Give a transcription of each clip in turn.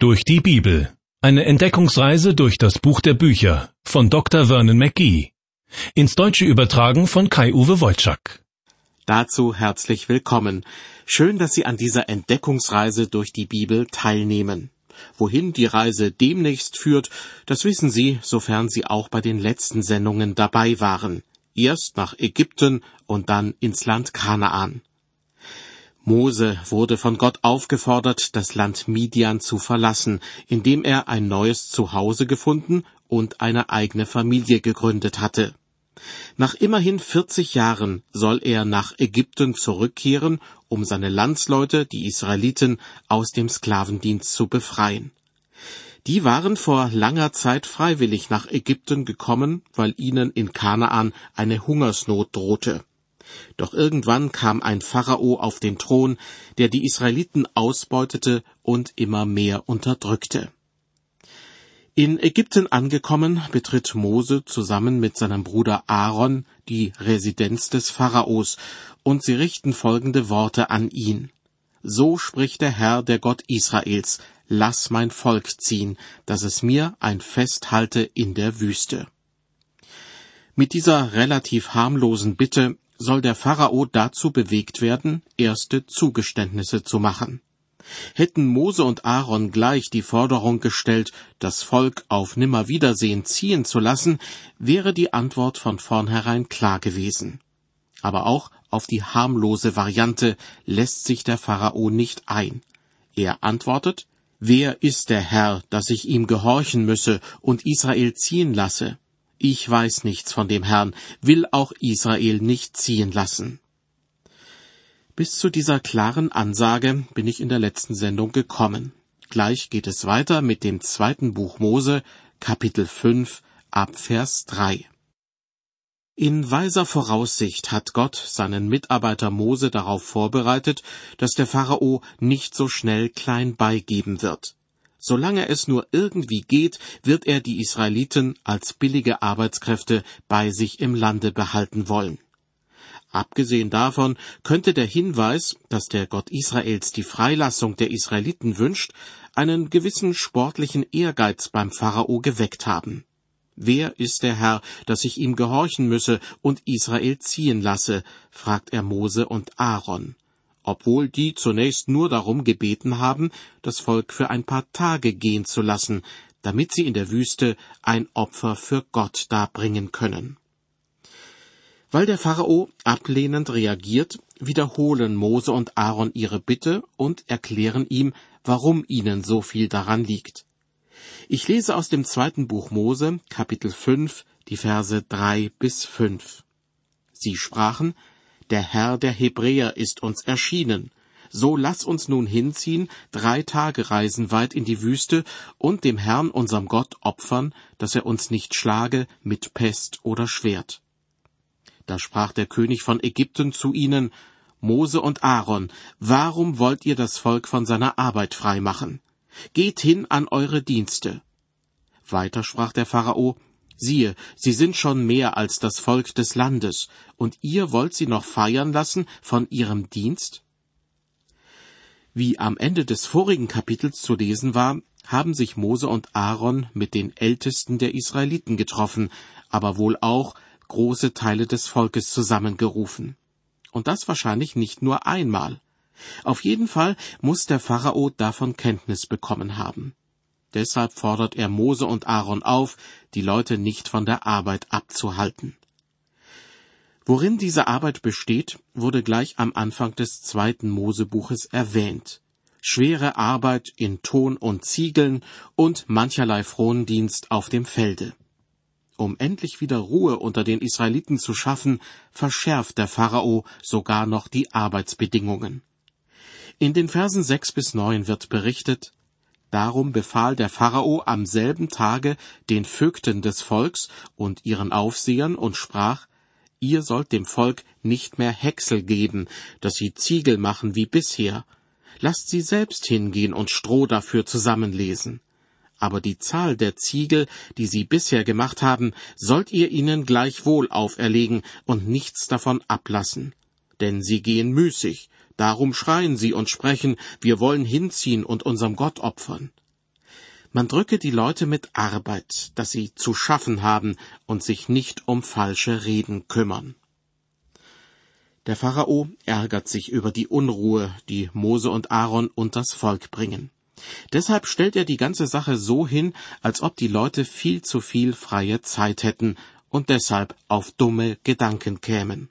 Durch die Bibel. Eine Entdeckungsreise durch das Buch der Bücher von Dr. Vernon McGee. Ins Deutsche übertragen von Kai-Uwe Wolczak. Dazu herzlich willkommen. Schön, dass Sie an dieser Entdeckungsreise durch die Bibel teilnehmen. Wohin die Reise demnächst führt, das wissen Sie, sofern Sie auch bei den letzten Sendungen dabei waren. Erst nach Ägypten und dann ins Land Kanaan. Mose wurde von Gott aufgefordert, das Land Midian zu verlassen, indem er ein neues Zuhause gefunden und eine eigene Familie gegründet hatte. Nach immerhin 40 Jahren soll er nach Ägypten zurückkehren, um seine Landsleute, die Israeliten, aus dem Sklavendienst zu befreien. Die waren vor langer Zeit freiwillig nach Ägypten gekommen, weil ihnen in Kanaan eine Hungersnot drohte. Doch irgendwann kam ein Pharao auf den Thron, der die Israeliten ausbeutete und immer mehr unterdrückte. In Ägypten angekommen, betritt Mose zusammen mit seinem Bruder Aaron die Residenz des Pharaos, und sie richten folgende Worte an ihn. So spricht der Herr, der Gott Israels, lass mein Volk ziehen, dass es mir ein Fest halte in der Wüste. Mit dieser relativ harmlosen Bitte soll der Pharao dazu bewegt werden, erste Zugeständnisse zu machen. Hätten Mose und Aaron gleich die Forderung gestellt, das Volk auf Nimmerwiedersehen ziehen zu lassen, wäre die Antwort von vornherein klar gewesen. Aber auch auf die harmlose Variante lässt sich der Pharao nicht ein. Er antwortet, Wer ist der Herr, dass ich ihm gehorchen müsse und Israel ziehen lasse? Ich weiß nichts von dem Herrn, will auch Israel nicht ziehen lassen. Bis zu dieser klaren Ansage bin ich in der letzten Sendung gekommen. Gleich geht es weiter mit dem zweiten Buch Mose, Kapitel 5, Abvers 3. In weiser Voraussicht hat Gott seinen Mitarbeiter Mose darauf vorbereitet, dass der Pharao nicht so schnell klein beigeben wird. Solange es nur irgendwie geht, wird er die Israeliten als billige Arbeitskräfte bei sich im Lande behalten wollen. Abgesehen davon könnte der Hinweis, dass der Gott Israels die Freilassung der Israeliten wünscht, einen gewissen sportlichen Ehrgeiz beim Pharao geweckt haben. Wer ist der Herr, dass ich ihm gehorchen müsse und Israel ziehen lasse? fragt er Mose und Aaron obwohl die zunächst nur darum gebeten haben, das Volk für ein paar Tage gehen zu lassen, damit sie in der Wüste ein Opfer für Gott darbringen können. Weil der Pharao ablehnend reagiert, wiederholen Mose und Aaron ihre Bitte und erklären ihm, warum ihnen so viel daran liegt. Ich lese aus dem zweiten Buch Mose, Kapitel 5, die Verse 3 bis 5. Sie sprachen, der Herr der Hebräer ist uns erschienen. So lass uns nun hinziehen, drei Tage reisen weit in die Wüste und dem Herrn unserem Gott opfern, dass er uns nicht schlage mit Pest oder Schwert. Da sprach der König von Ägypten zu ihnen, Mose und Aaron, warum wollt ihr das Volk von seiner Arbeit frei machen? Geht hin an eure Dienste. Weiter sprach der Pharao, Siehe, sie sind schon mehr als das Volk des Landes, und ihr wollt sie noch feiern lassen von ihrem Dienst? Wie am Ende des vorigen Kapitels zu lesen war, haben sich Mose und Aaron mit den Ältesten der Israeliten getroffen, aber wohl auch große Teile des Volkes zusammengerufen. Und das wahrscheinlich nicht nur einmal. Auf jeden Fall muss der Pharao davon Kenntnis bekommen haben. Deshalb fordert er Mose und Aaron auf, die Leute nicht von der Arbeit abzuhalten. Worin diese Arbeit besteht, wurde gleich am Anfang des zweiten Mosebuches erwähnt. Schwere Arbeit in Ton und Ziegeln und mancherlei Frondienst auf dem Felde. Um endlich wieder Ruhe unter den Israeliten zu schaffen, verschärft der Pharao sogar noch die Arbeitsbedingungen. In den Versen sechs bis neun wird berichtet, Darum befahl der Pharao am selben Tage den Vögten des Volks und ihren Aufsehern und sprach, Ihr sollt dem Volk nicht mehr Häcksel geben, dass sie Ziegel machen wie bisher. Lasst sie selbst hingehen und Stroh dafür zusammenlesen. Aber die Zahl der Ziegel, die sie bisher gemacht haben, sollt ihr ihnen gleichwohl auferlegen und nichts davon ablassen. Denn sie gehen müßig, Darum schreien sie und sprechen, wir wollen hinziehen und unserem Gott opfern. Man drücke die Leute mit Arbeit, dass sie zu schaffen haben und sich nicht um falsche Reden kümmern. Der Pharao ärgert sich über die Unruhe, die Mose und Aaron und das Volk bringen. Deshalb stellt er die ganze Sache so hin, als ob die Leute viel zu viel freie Zeit hätten und deshalb auf dumme Gedanken kämen.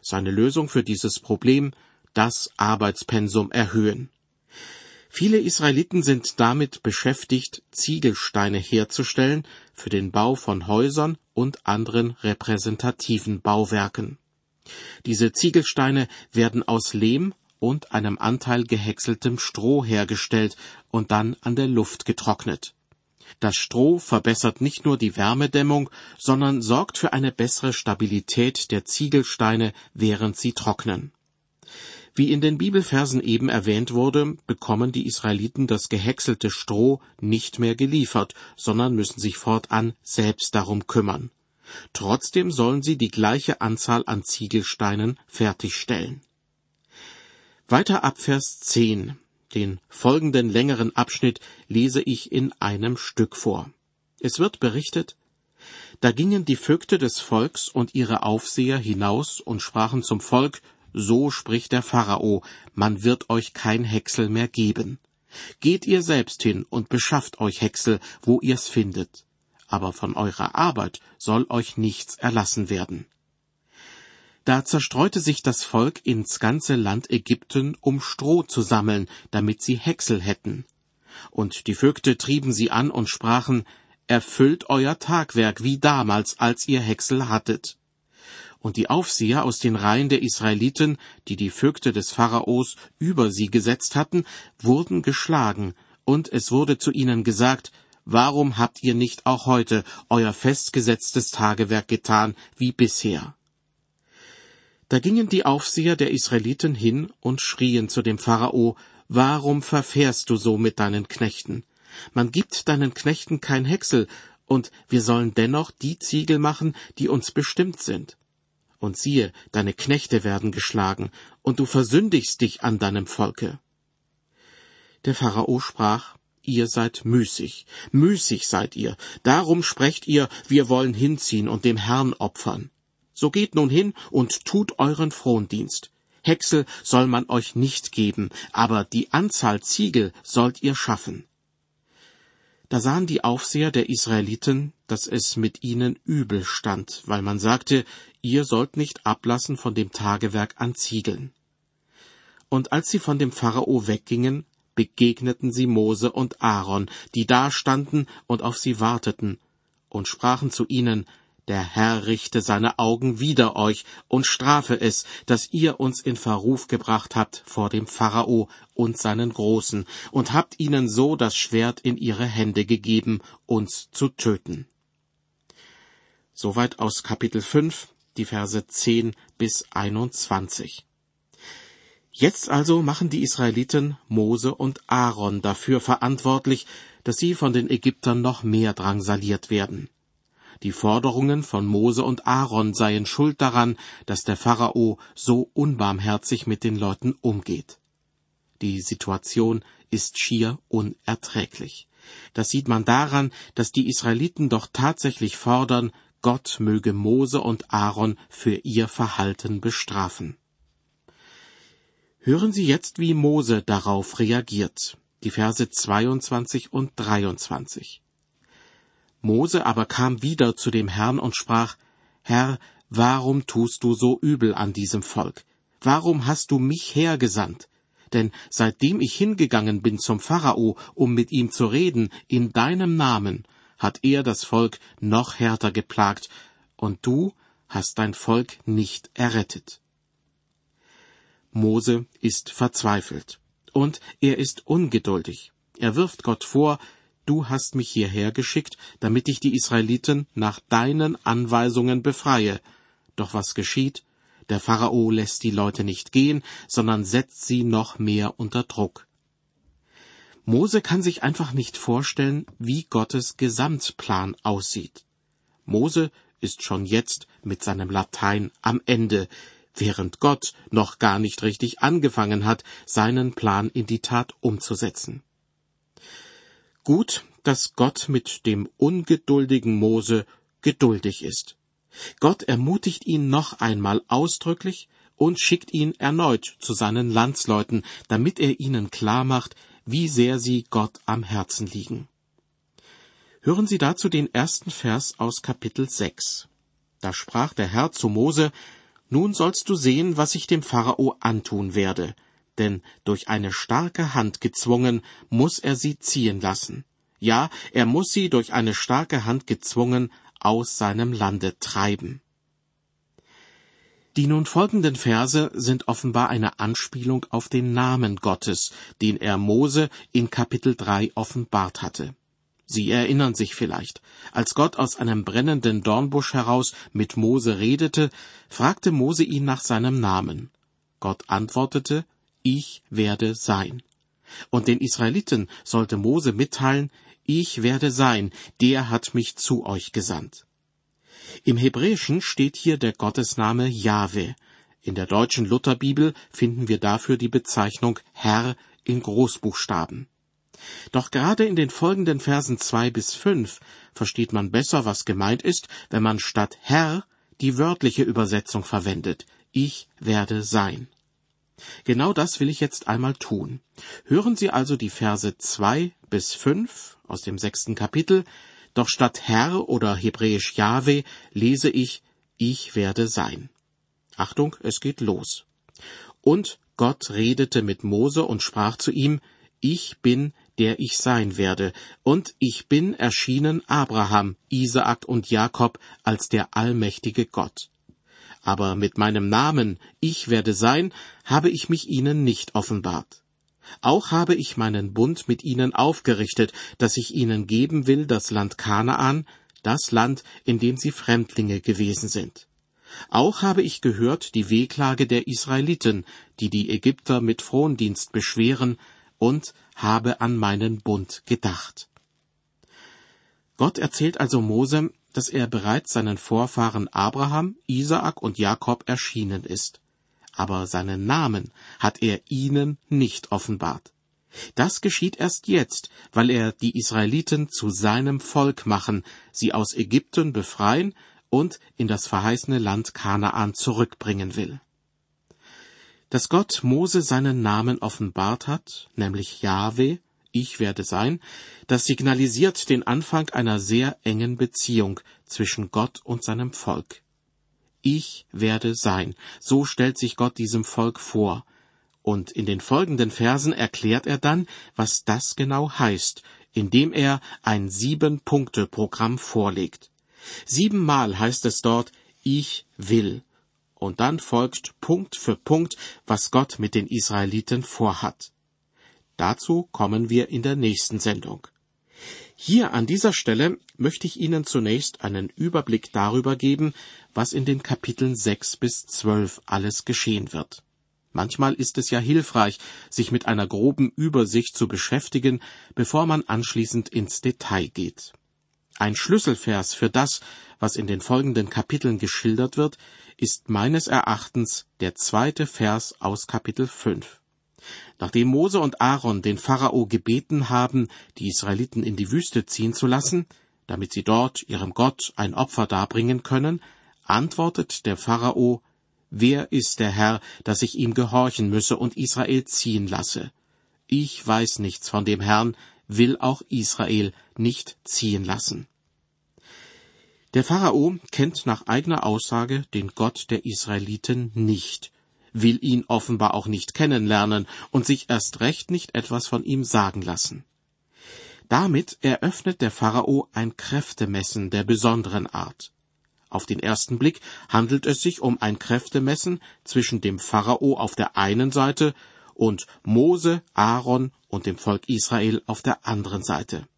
Seine Lösung für dieses Problem das Arbeitspensum erhöhen. Viele Israeliten sind damit beschäftigt, Ziegelsteine herzustellen für den Bau von Häusern und anderen repräsentativen Bauwerken. Diese Ziegelsteine werden aus Lehm und einem Anteil gehäckseltem Stroh hergestellt und dann an der Luft getrocknet. Das Stroh verbessert nicht nur die Wärmedämmung, sondern sorgt für eine bessere Stabilität der Ziegelsteine, während sie trocknen. Wie in den Bibelversen eben erwähnt wurde, bekommen die Israeliten das gehäckselte Stroh nicht mehr geliefert, sondern müssen sich fortan selbst darum kümmern. Trotzdem sollen sie die gleiche Anzahl an Ziegelsteinen fertigstellen. Weiter ab Vers 10. Den folgenden längeren Abschnitt lese ich in einem Stück vor. Es wird berichtet, da gingen die Vögte des Volks und ihre Aufseher hinaus und sprachen zum Volk, so spricht der Pharao, man wird euch kein Häcksel mehr geben. Geht ihr selbst hin und beschafft euch Häcksel, wo ihr's findet. Aber von eurer Arbeit soll euch nichts erlassen werden. Da zerstreute sich das Volk ins ganze Land Ägypten, um Stroh zu sammeln, damit sie Häcksel hätten. Und die Vögte trieben sie an und sprachen, Erfüllt euer Tagwerk wie damals, als ihr Häcksel hattet und die Aufseher aus den Reihen der Israeliten, die die Vögte des Pharaos über sie gesetzt hatten, wurden geschlagen, und es wurde zu ihnen gesagt, Warum habt ihr nicht auch heute euer festgesetztes Tagewerk getan, wie bisher? Da gingen die Aufseher der Israeliten hin und schrien zu dem Pharao, Warum verfährst du so mit deinen Knechten? Man gibt deinen Knechten kein Häcksel, und wir sollen dennoch die Ziegel machen, die uns bestimmt sind und siehe, deine Knechte werden geschlagen, und du versündigst dich an deinem Volke. Der Pharao sprach, Ihr seid müßig, müßig seid ihr, darum sprecht ihr, wir wollen hinziehen und dem Herrn opfern. So geht nun hin und tut euren Frondienst. Häcksel soll man euch nicht geben, aber die Anzahl Ziegel sollt ihr schaffen. Da sahen die Aufseher der Israeliten, dass es mit ihnen übel stand, weil man sagte, ihr sollt nicht ablassen von dem Tagewerk an Ziegeln. Und als sie von dem Pharao weggingen, begegneten sie Mose und Aaron, die da standen und auf sie warteten, und sprachen zu ihnen, der Herr richte seine Augen wider euch und strafe es, dass ihr uns in Verruf gebracht habt vor dem Pharao und seinen Großen und habt ihnen so das Schwert in ihre Hände gegeben, uns zu töten. Soweit aus Kapitel 5, die Verse 10 bis 21. Jetzt also machen die Israeliten Mose und Aaron dafür verantwortlich, dass sie von den Ägyptern noch mehr drangsaliert werden. Die Forderungen von Mose und Aaron seien schuld daran, dass der Pharao so unbarmherzig mit den Leuten umgeht. Die Situation ist schier unerträglich. Das sieht man daran, dass die Israeliten doch tatsächlich fordern, Gott möge Mose und Aaron für ihr Verhalten bestrafen. Hören Sie jetzt, wie Mose darauf reagiert. Die Verse 22 und 23. Mose aber kam wieder zu dem Herrn und sprach, Herr, warum tust du so übel an diesem Volk? Warum hast du mich hergesandt? Denn seitdem ich hingegangen bin zum Pharao, um mit ihm zu reden, in deinem Namen, hat er das Volk noch härter geplagt, und du hast dein Volk nicht errettet. Mose ist verzweifelt, und er ist ungeduldig. Er wirft Gott vor, du hast mich hierher geschickt, damit ich die Israeliten nach deinen Anweisungen befreie. Doch was geschieht? Der Pharao lässt die Leute nicht gehen, sondern setzt sie noch mehr unter Druck. Mose kann sich einfach nicht vorstellen, wie Gottes Gesamtplan aussieht. Mose ist schon jetzt mit seinem Latein am Ende, während Gott noch gar nicht richtig angefangen hat, seinen Plan in die Tat umzusetzen. Gut, dass Gott mit dem ungeduldigen Mose geduldig ist. Gott ermutigt ihn noch einmal ausdrücklich und schickt ihn erneut zu seinen Landsleuten, damit er ihnen klar macht, wie sehr sie Gott am Herzen liegen. Hören Sie dazu den ersten Vers aus Kapitel 6. Da sprach der Herr zu Mose, Nun sollst du sehen, was ich dem Pharao antun werde, denn durch eine starke Hand gezwungen muss er sie ziehen lassen. Ja, er muss sie durch eine starke Hand gezwungen aus seinem Lande treiben. Die nun folgenden Verse sind offenbar eine Anspielung auf den Namen Gottes, den er Mose in Kapitel 3 offenbart hatte. Sie erinnern sich vielleicht, als Gott aus einem brennenden Dornbusch heraus mit Mose redete, fragte Mose ihn nach seinem Namen. Gott antwortete, Ich werde sein. Und den Israeliten sollte Mose mitteilen, Ich werde sein, der hat mich zu euch gesandt. Im Hebräischen steht hier der Gottesname Jahwe. In der deutschen Lutherbibel finden wir dafür die Bezeichnung Herr in Großbuchstaben. Doch gerade in den folgenden Versen zwei bis fünf versteht man besser, was gemeint ist, wenn man statt Herr die wörtliche Übersetzung verwendet. Ich werde sein. Genau das will ich jetzt einmal tun. Hören Sie also die Verse zwei bis fünf aus dem sechsten Kapitel, doch statt Herr oder hebräisch Jahwe lese ich Ich werde sein. Achtung, es geht los. Und Gott redete mit Mose und sprach zu ihm, Ich bin, der ich sein werde, und ich bin erschienen Abraham, Isaak und Jakob als der allmächtige Gott. Aber mit meinem Namen, ich werde sein, habe ich mich ihnen nicht offenbart. Auch habe ich meinen Bund mit ihnen aufgerichtet, dass ich ihnen geben will das Land Kanaan, das Land, in dem sie Fremdlinge gewesen sind. Auch habe ich gehört die Wehklage der Israeliten, die die Ägypter mit Frondienst beschweren, und habe an meinen Bund gedacht. Gott erzählt also Mose, dass er bereits seinen Vorfahren Abraham, Isaak und Jakob erschienen ist aber seinen Namen hat er ihnen nicht offenbart. Das geschieht erst jetzt, weil er die Israeliten zu seinem Volk machen, sie aus Ägypten befreien und in das verheißene Land Kanaan zurückbringen will. Dass Gott Mose seinen Namen offenbart hat, nämlich Jahwe, ich werde sein, das signalisiert den Anfang einer sehr engen Beziehung zwischen Gott und seinem Volk. Ich werde sein. So stellt sich Gott diesem Volk vor. Und in den folgenden Versen erklärt er dann, was das genau heißt, indem er ein Sieben-Punkte-Programm vorlegt. Siebenmal heißt es dort, ich will. Und dann folgt Punkt für Punkt, was Gott mit den Israeliten vorhat. Dazu kommen wir in der nächsten Sendung. Hier an dieser Stelle möchte ich Ihnen zunächst einen Überblick darüber geben, was in den Kapiteln sechs bis zwölf alles geschehen wird. Manchmal ist es ja hilfreich, sich mit einer groben Übersicht zu beschäftigen, bevor man anschließend ins Detail geht. Ein Schlüsselvers für das, was in den folgenden Kapiteln geschildert wird, ist meines Erachtens der zweite Vers aus Kapitel fünf. Nachdem Mose und Aaron den Pharao gebeten haben, die Israeliten in die Wüste ziehen zu lassen, damit sie dort ihrem Gott ein Opfer darbringen können, antwortet der Pharao, Wer ist der Herr, dass ich ihm gehorchen müsse und Israel ziehen lasse? Ich weiß nichts von dem Herrn, will auch Israel nicht ziehen lassen. Der Pharao kennt nach eigener Aussage den Gott der Israeliten nicht, will ihn offenbar auch nicht kennenlernen und sich erst recht nicht etwas von ihm sagen lassen. Damit eröffnet der Pharao ein Kräftemessen der besonderen Art. Auf den ersten Blick handelt es sich um ein Kräftemessen zwischen dem Pharao auf der einen Seite und Mose, Aaron und dem Volk Israel auf der anderen Seite.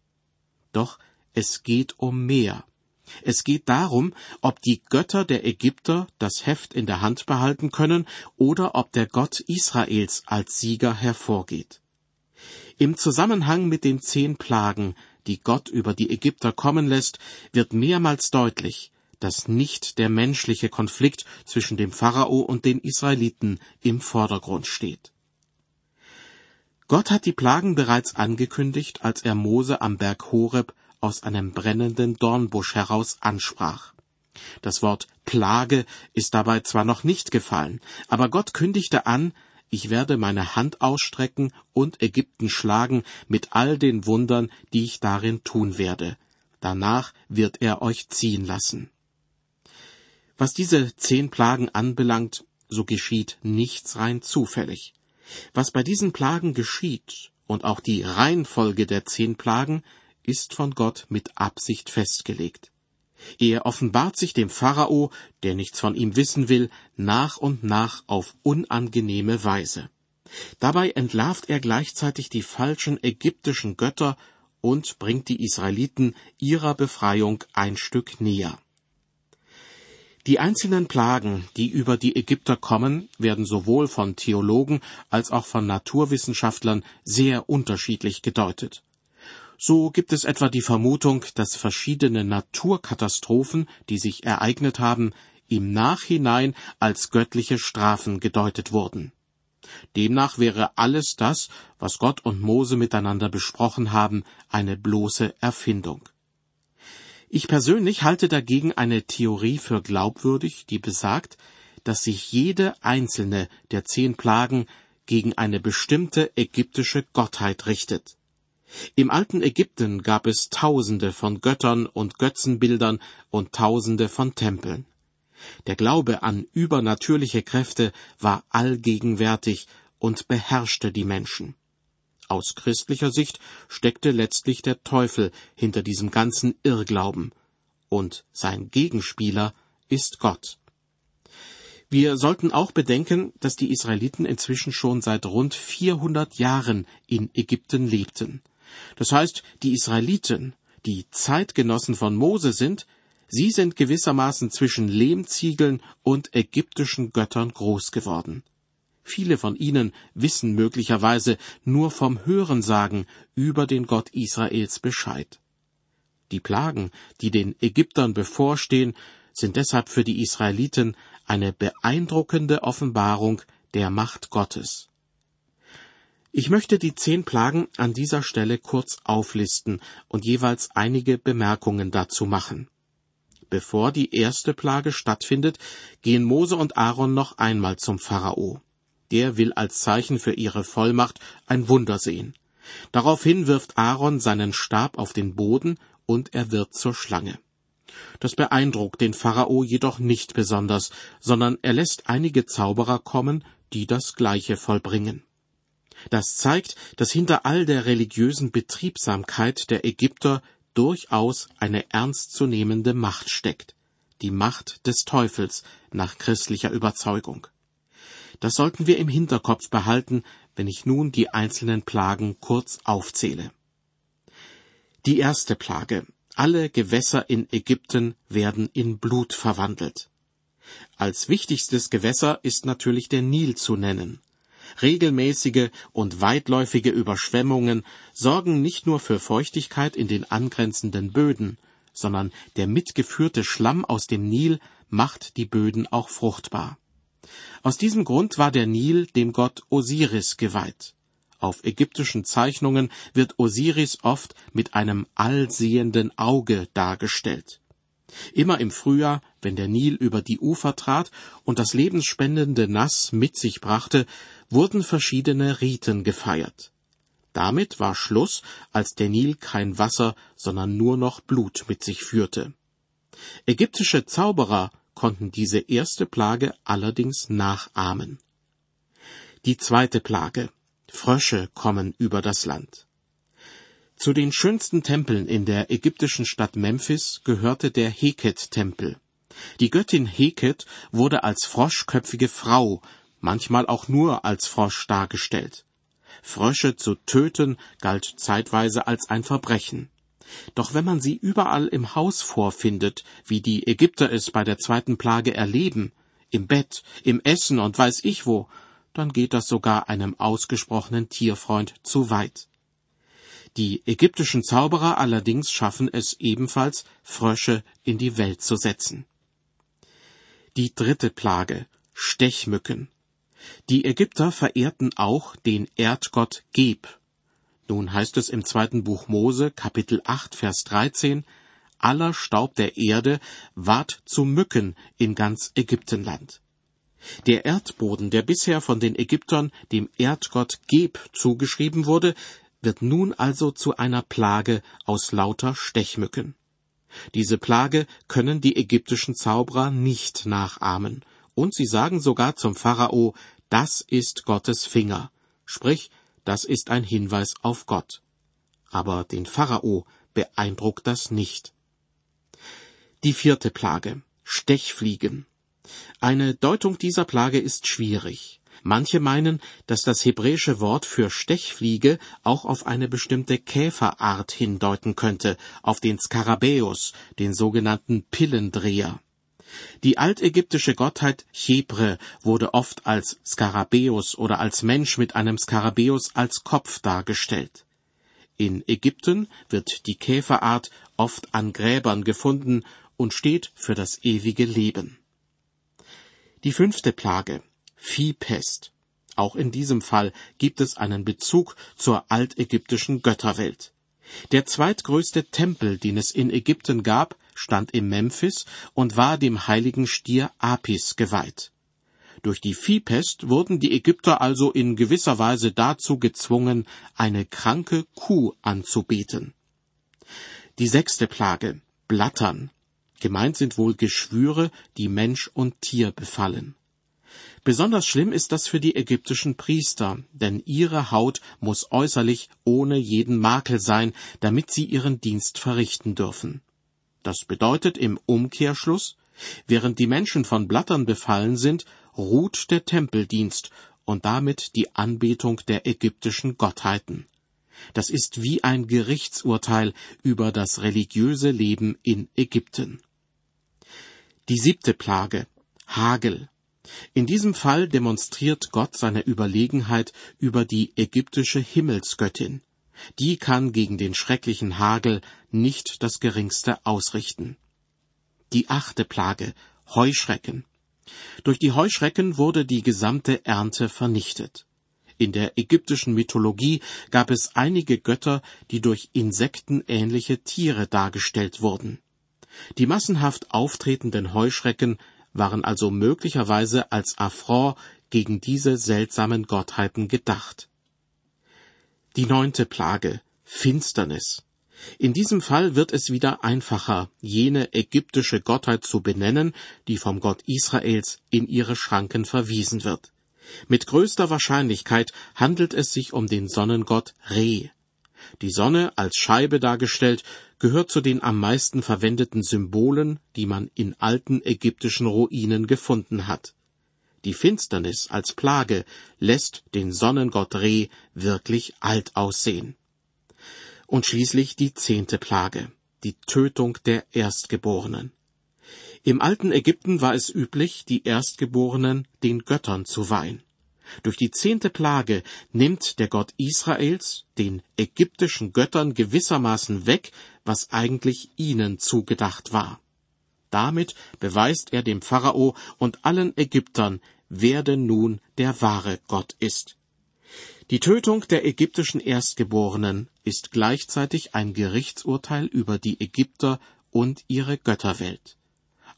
Doch es geht um mehr. Es geht darum, ob die Götter der Ägypter das Heft in der Hand behalten können oder ob der Gott Israels als Sieger hervorgeht. Im Zusammenhang mit den zehn Plagen, die Gott über die Ägypter kommen lässt, wird mehrmals deutlich, dass nicht der menschliche Konflikt zwischen dem Pharao und den Israeliten im Vordergrund steht. Gott hat die Plagen bereits angekündigt, als er Mose am Berg Horeb aus einem brennenden Dornbusch heraus ansprach. Das Wort Plage ist dabei zwar noch nicht gefallen, aber Gott kündigte an, ich werde meine Hand ausstrecken und Ägypten schlagen mit all den Wundern, die ich darin tun werde. Danach wird er euch ziehen lassen. Was diese zehn Plagen anbelangt, so geschieht nichts rein zufällig. Was bei diesen Plagen geschieht und auch die Reihenfolge der zehn Plagen ist von Gott mit Absicht festgelegt. Er offenbart sich dem Pharao, der nichts von ihm wissen will, nach und nach auf unangenehme Weise. Dabei entlarvt er gleichzeitig die falschen ägyptischen Götter und bringt die Israeliten ihrer Befreiung ein Stück näher. Die einzelnen Plagen, die über die Ägypter kommen, werden sowohl von Theologen als auch von Naturwissenschaftlern sehr unterschiedlich gedeutet. So gibt es etwa die Vermutung, dass verschiedene Naturkatastrophen, die sich ereignet haben, im Nachhinein als göttliche Strafen gedeutet wurden. Demnach wäre alles das, was Gott und Mose miteinander besprochen haben, eine bloße Erfindung. Ich persönlich halte dagegen eine Theorie für glaubwürdig, die besagt, dass sich jede einzelne der zehn Plagen gegen eine bestimmte ägyptische Gottheit richtet. Im alten Ägypten gab es Tausende von Göttern und Götzenbildern und Tausende von Tempeln. Der Glaube an übernatürliche Kräfte war allgegenwärtig und beherrschte die Menschen. Aus christlicher Sicht steckte letztlich der Teufel hinter diesem ganzen Irrglauben, und sein Gegenspieler ist Gott. Wir sollten auch bedenken, dass die Israeliten inzwischen schon seit rund 400 Jahren in Ägypten lebten. Das heißt, die Israeliten, die Zeitgenossen von Mose sind, sie sind gewissermaßen zwischen Lehmziegeln und ägyptischen Göttern groß geworden. Viele von ihnen wissen möglicherweise nur vom Hörensagen über den Gott Israels Bescheid. Die Plagen, die den Ägyptern bevorstehen, sind deshalb für die Israeliten eine beeindruckende Offenbarung der Macht Gottes. Ich möchte die zehn Plagen an dieser Stelle kurz auflisten und jeweils einige Bemerkungen dazu machen. Bevor die erste Plage stattfindet, gehen Mose und Aaron noch einmal zum Pharao der will als Zeichen für ihre Vollmacht ein Wunder sehen. Daraufhin wirft Aaron seinen Stab auf den Boden und er wird zur Schlange. Das beeindruckt den Pharao jedoch nicht besonders, sondern er lässt einige Zauberer kommen, die das Gleiche vollbringen. Das zeigt, dass hinter all der religiösen Betriebsamkeit der Ägypter durchaus eine ernstzunehmende Macht steckt, die Macht des Teufels nach christlicher Überzeugung. Das sollten wir im Hinterkopf behalten, wenn ich nun die einzelnen Plagen kurz aufzähle. Die erste Plage. Alle Gewässer in Ägypten werden in Blut verwandelt. Als wichtigstes Gewässer ist natürlich der Nil zu nennen. Regelmäßige und weitläufige Überschwemmungen sorgen nicht nur für Feuchtigkeit in den angrenzenden Böden, sondern der mitgeführte Schlamm aus dem Nil macht die Böden auch fruchtbar. Aus diesem Grund war der Nil dem Gott Osiris geweiht. Auf ägyptischen Zeichnungen wird Osiris oft mit einem allsehenden Auge dargestellt. Immer im Frühjahr, wenn der Nil über die Ufer trat und das lebensspendende Nass mit sich brachte, wurden verschiedene Riten gefeiert. Damit war Schluss, als der Nil kein Wasser, sondern nur noch Blut mit sich führte. Ägyptische Zauberer konnten diese erste Plage allerdings nachahmen. Die zweite Plage. Frösche kommen über das Land. Zu den schönsten Tempeln in der ägyptischen Stadt Memphis gehörte der Heket-Tempel. Die Göttin Heket wurde als froschköpfige Frau, manchmal auch nur als Frosch dargestellt. Frösche zu töten galt zeitweise als ein Verbrechen. Doch wenn man sie überall im Haus vorfindet, wie die Ägypter es bei der zweiten Plage erleben, im Bett, im Essen und weiß ich wo, dann geht das sogar einem ausgesprochenen Tierfreund zu weit. Die ägyptischen Zauberer allerdings schaffen es ebenfalls, Frösche in die Welt zu setzen. Die dritte Plage Stechmücken. Die Ägypter verehrten auch den Erdgott Geb. Nun heißt es im zweiten Buch Mose, Kapitel 8, Vers 13, aller Staub der Erde ward zu Mücken in ganz Ägyptenland. Der Erdboden, der bisher von den Ägyptern dem Erdgott Geb zugeschrieben wurde, wird nun also zu einer Plage aus lauter Stechmücken. Diese Plage können die ägyptischen Zauberer nicht nachahmen, und sie sagen sogar zum Pharao, das ist Gottes Finger, sprich, das ist ein Hinweis auf Gott. Aber den Pharao beeindruckt das nicht. Die vierte Plage Stechfliegen. Eine Deutung dieser Plage ist schwierig. Manche meinen, dass das hebräische Wort für Stechfliege auch auf eine bestimmte Käferart hindeuten könnte, auf den Skarabäus, den sogenannten Pillendreher. Die altägyptische Gottheit Chebre wurde oft als Skarabäus oder als Mensch mit einem Skarabäus als Kopf dargestellt. In Ägypten wird die Käferart oft an Gräbern gefunden und steht für das ewige Leben. Die fünfte Plage Viehpest. Auch in diesem Fall gibt es einen Bezug zur altägyptischen Götterwelt. Der zweitgrößte Tempel, den es in Ägypten gab, stand in Memphis und war dem heiligen Stier Apis geweiht. Durch die Viehpest wurden die Ägypter also in gewisser Weise dazu gezwungen, eine kranke Kuh anzubeten. Die sechste Plage Blattern. Gemeint sind wohl Geschwüre, die Mensch und Tier befallen. Besonders schlimm ist das für die ägyptischen Priester, denn ihre Haut muss äußerlich ohne jeden Makel sein, damit sie ihren Dienst verrichten dürfen. Das bedeutet im Umkehrschluss, während die Menschen von Blattern befallen sind, ruht der Tempeldienst und damit die Anbetung der ägyptischen Gottheiten. Das ist wie ein Gerichtsurteil über das religiöse Leben in Ägypten. Die siebte Plage Hagel. In diesem Fall demonstriert Gott seine Überlegenheit über die ägyptische Himmelsgöttin. Die kann gegen den schrecklichen Hagel nicht das geringste ausrichten. Die achte Plage Heuschrecken. Durch die Heuschrecken wurde die gesamte Ernte vernichtet. In der ägyptischen Mythologie gab es einige Götter, die durch insektenähnliche Tiere dargestellt wurden. Die massenhaft auftretenden Heuschrecken waren also möglicherweise als Affront gegen diese seltsamen Gottheiten gedacht. Die neunte Plage Finsternis. In diesem Fall wird es wieder einfacher, jene ägyptische Gottheit zu benennen, die vom Gott Israels in ihre Schranken verwiesen wird. Mit größter Wahrscheinlichkeit handelt es sich um den Sonnengott Re. Die Sonne als Scheibe dargestellt gehört zu den am meisten verwendeten Symbolen, die man in alten ägyptischen Ruinen gefunden hat. Die Finsternis als Plage lässt den Sonnengott Re wirklich alt aussehen. Und schließlich die zehnte Plage, die Tötung der Erstgeborenen. Im alten Ägypten war es üblich, die Erstgeborenen den Göttern zu weihen. Durch die zehnte Plage nimmt der Gott Israels den ägyptischen Göttern gewissermaßen weg, was eigentlich ihnen zugedacht war. Damit beweist er dem Pharao und allen Ägyptern, wer denn nun der wahre Gott ist. Die Tötung der ägyptischen Erstgeborenen ist gleichzeitig ein Gerichtsurteil über die Ägypter und ihre Götterwelt.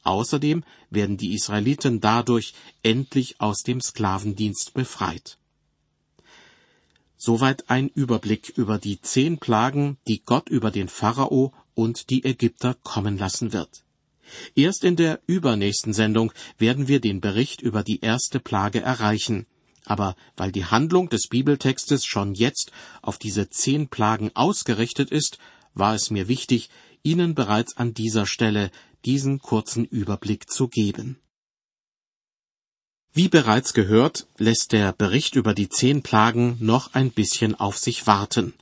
Außerdem werden die Israeliten dadurch endlich aus dem Sklavendienst befreit. Soweit ein Überblick über die zehn Plagen, die Gott über den Pharao und die Ägypter kommen lassen wird. Erst in der übernächsten Sendung werden wir den Bericht über die erste Plage erreichen. Aber weil die Handlung des Bibeltextes schon jetzt auf diese zehn Plagen ausgerichtet ist, war es mir wichtig, Ihnen bereits an dieser Stelle diesen kurzen Überblick zu geben. Wie bereits gehört, lässt der Bericht über die zehn Plagen noch ein bisschen auf sich warten.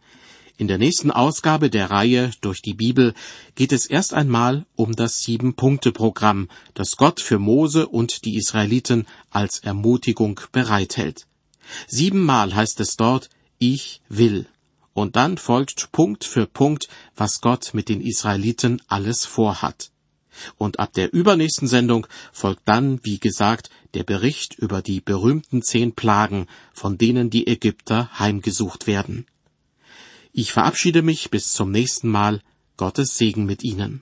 In der nächsten Ausgabe der Reihe durch die Bibel geht es erst einmal um das Sieben-Punkte-Programm, das Gott für Mose und die Israeliten als Ermutigung bereithält. Siebenmal heißt es dort, ich will. Und dann folgt Punkt für Punkt, was Gott mit den Israeliten alles vorhat. Und ab der übernächsten Sendung folgt dann, wie gesagt, der Bericht über die berühmten zehn Plagen, von denen die Ägypter heimgesucht werden. Ich verabschiede mich bis zum nächsten Mal. Gottes Segen mit Ihnen.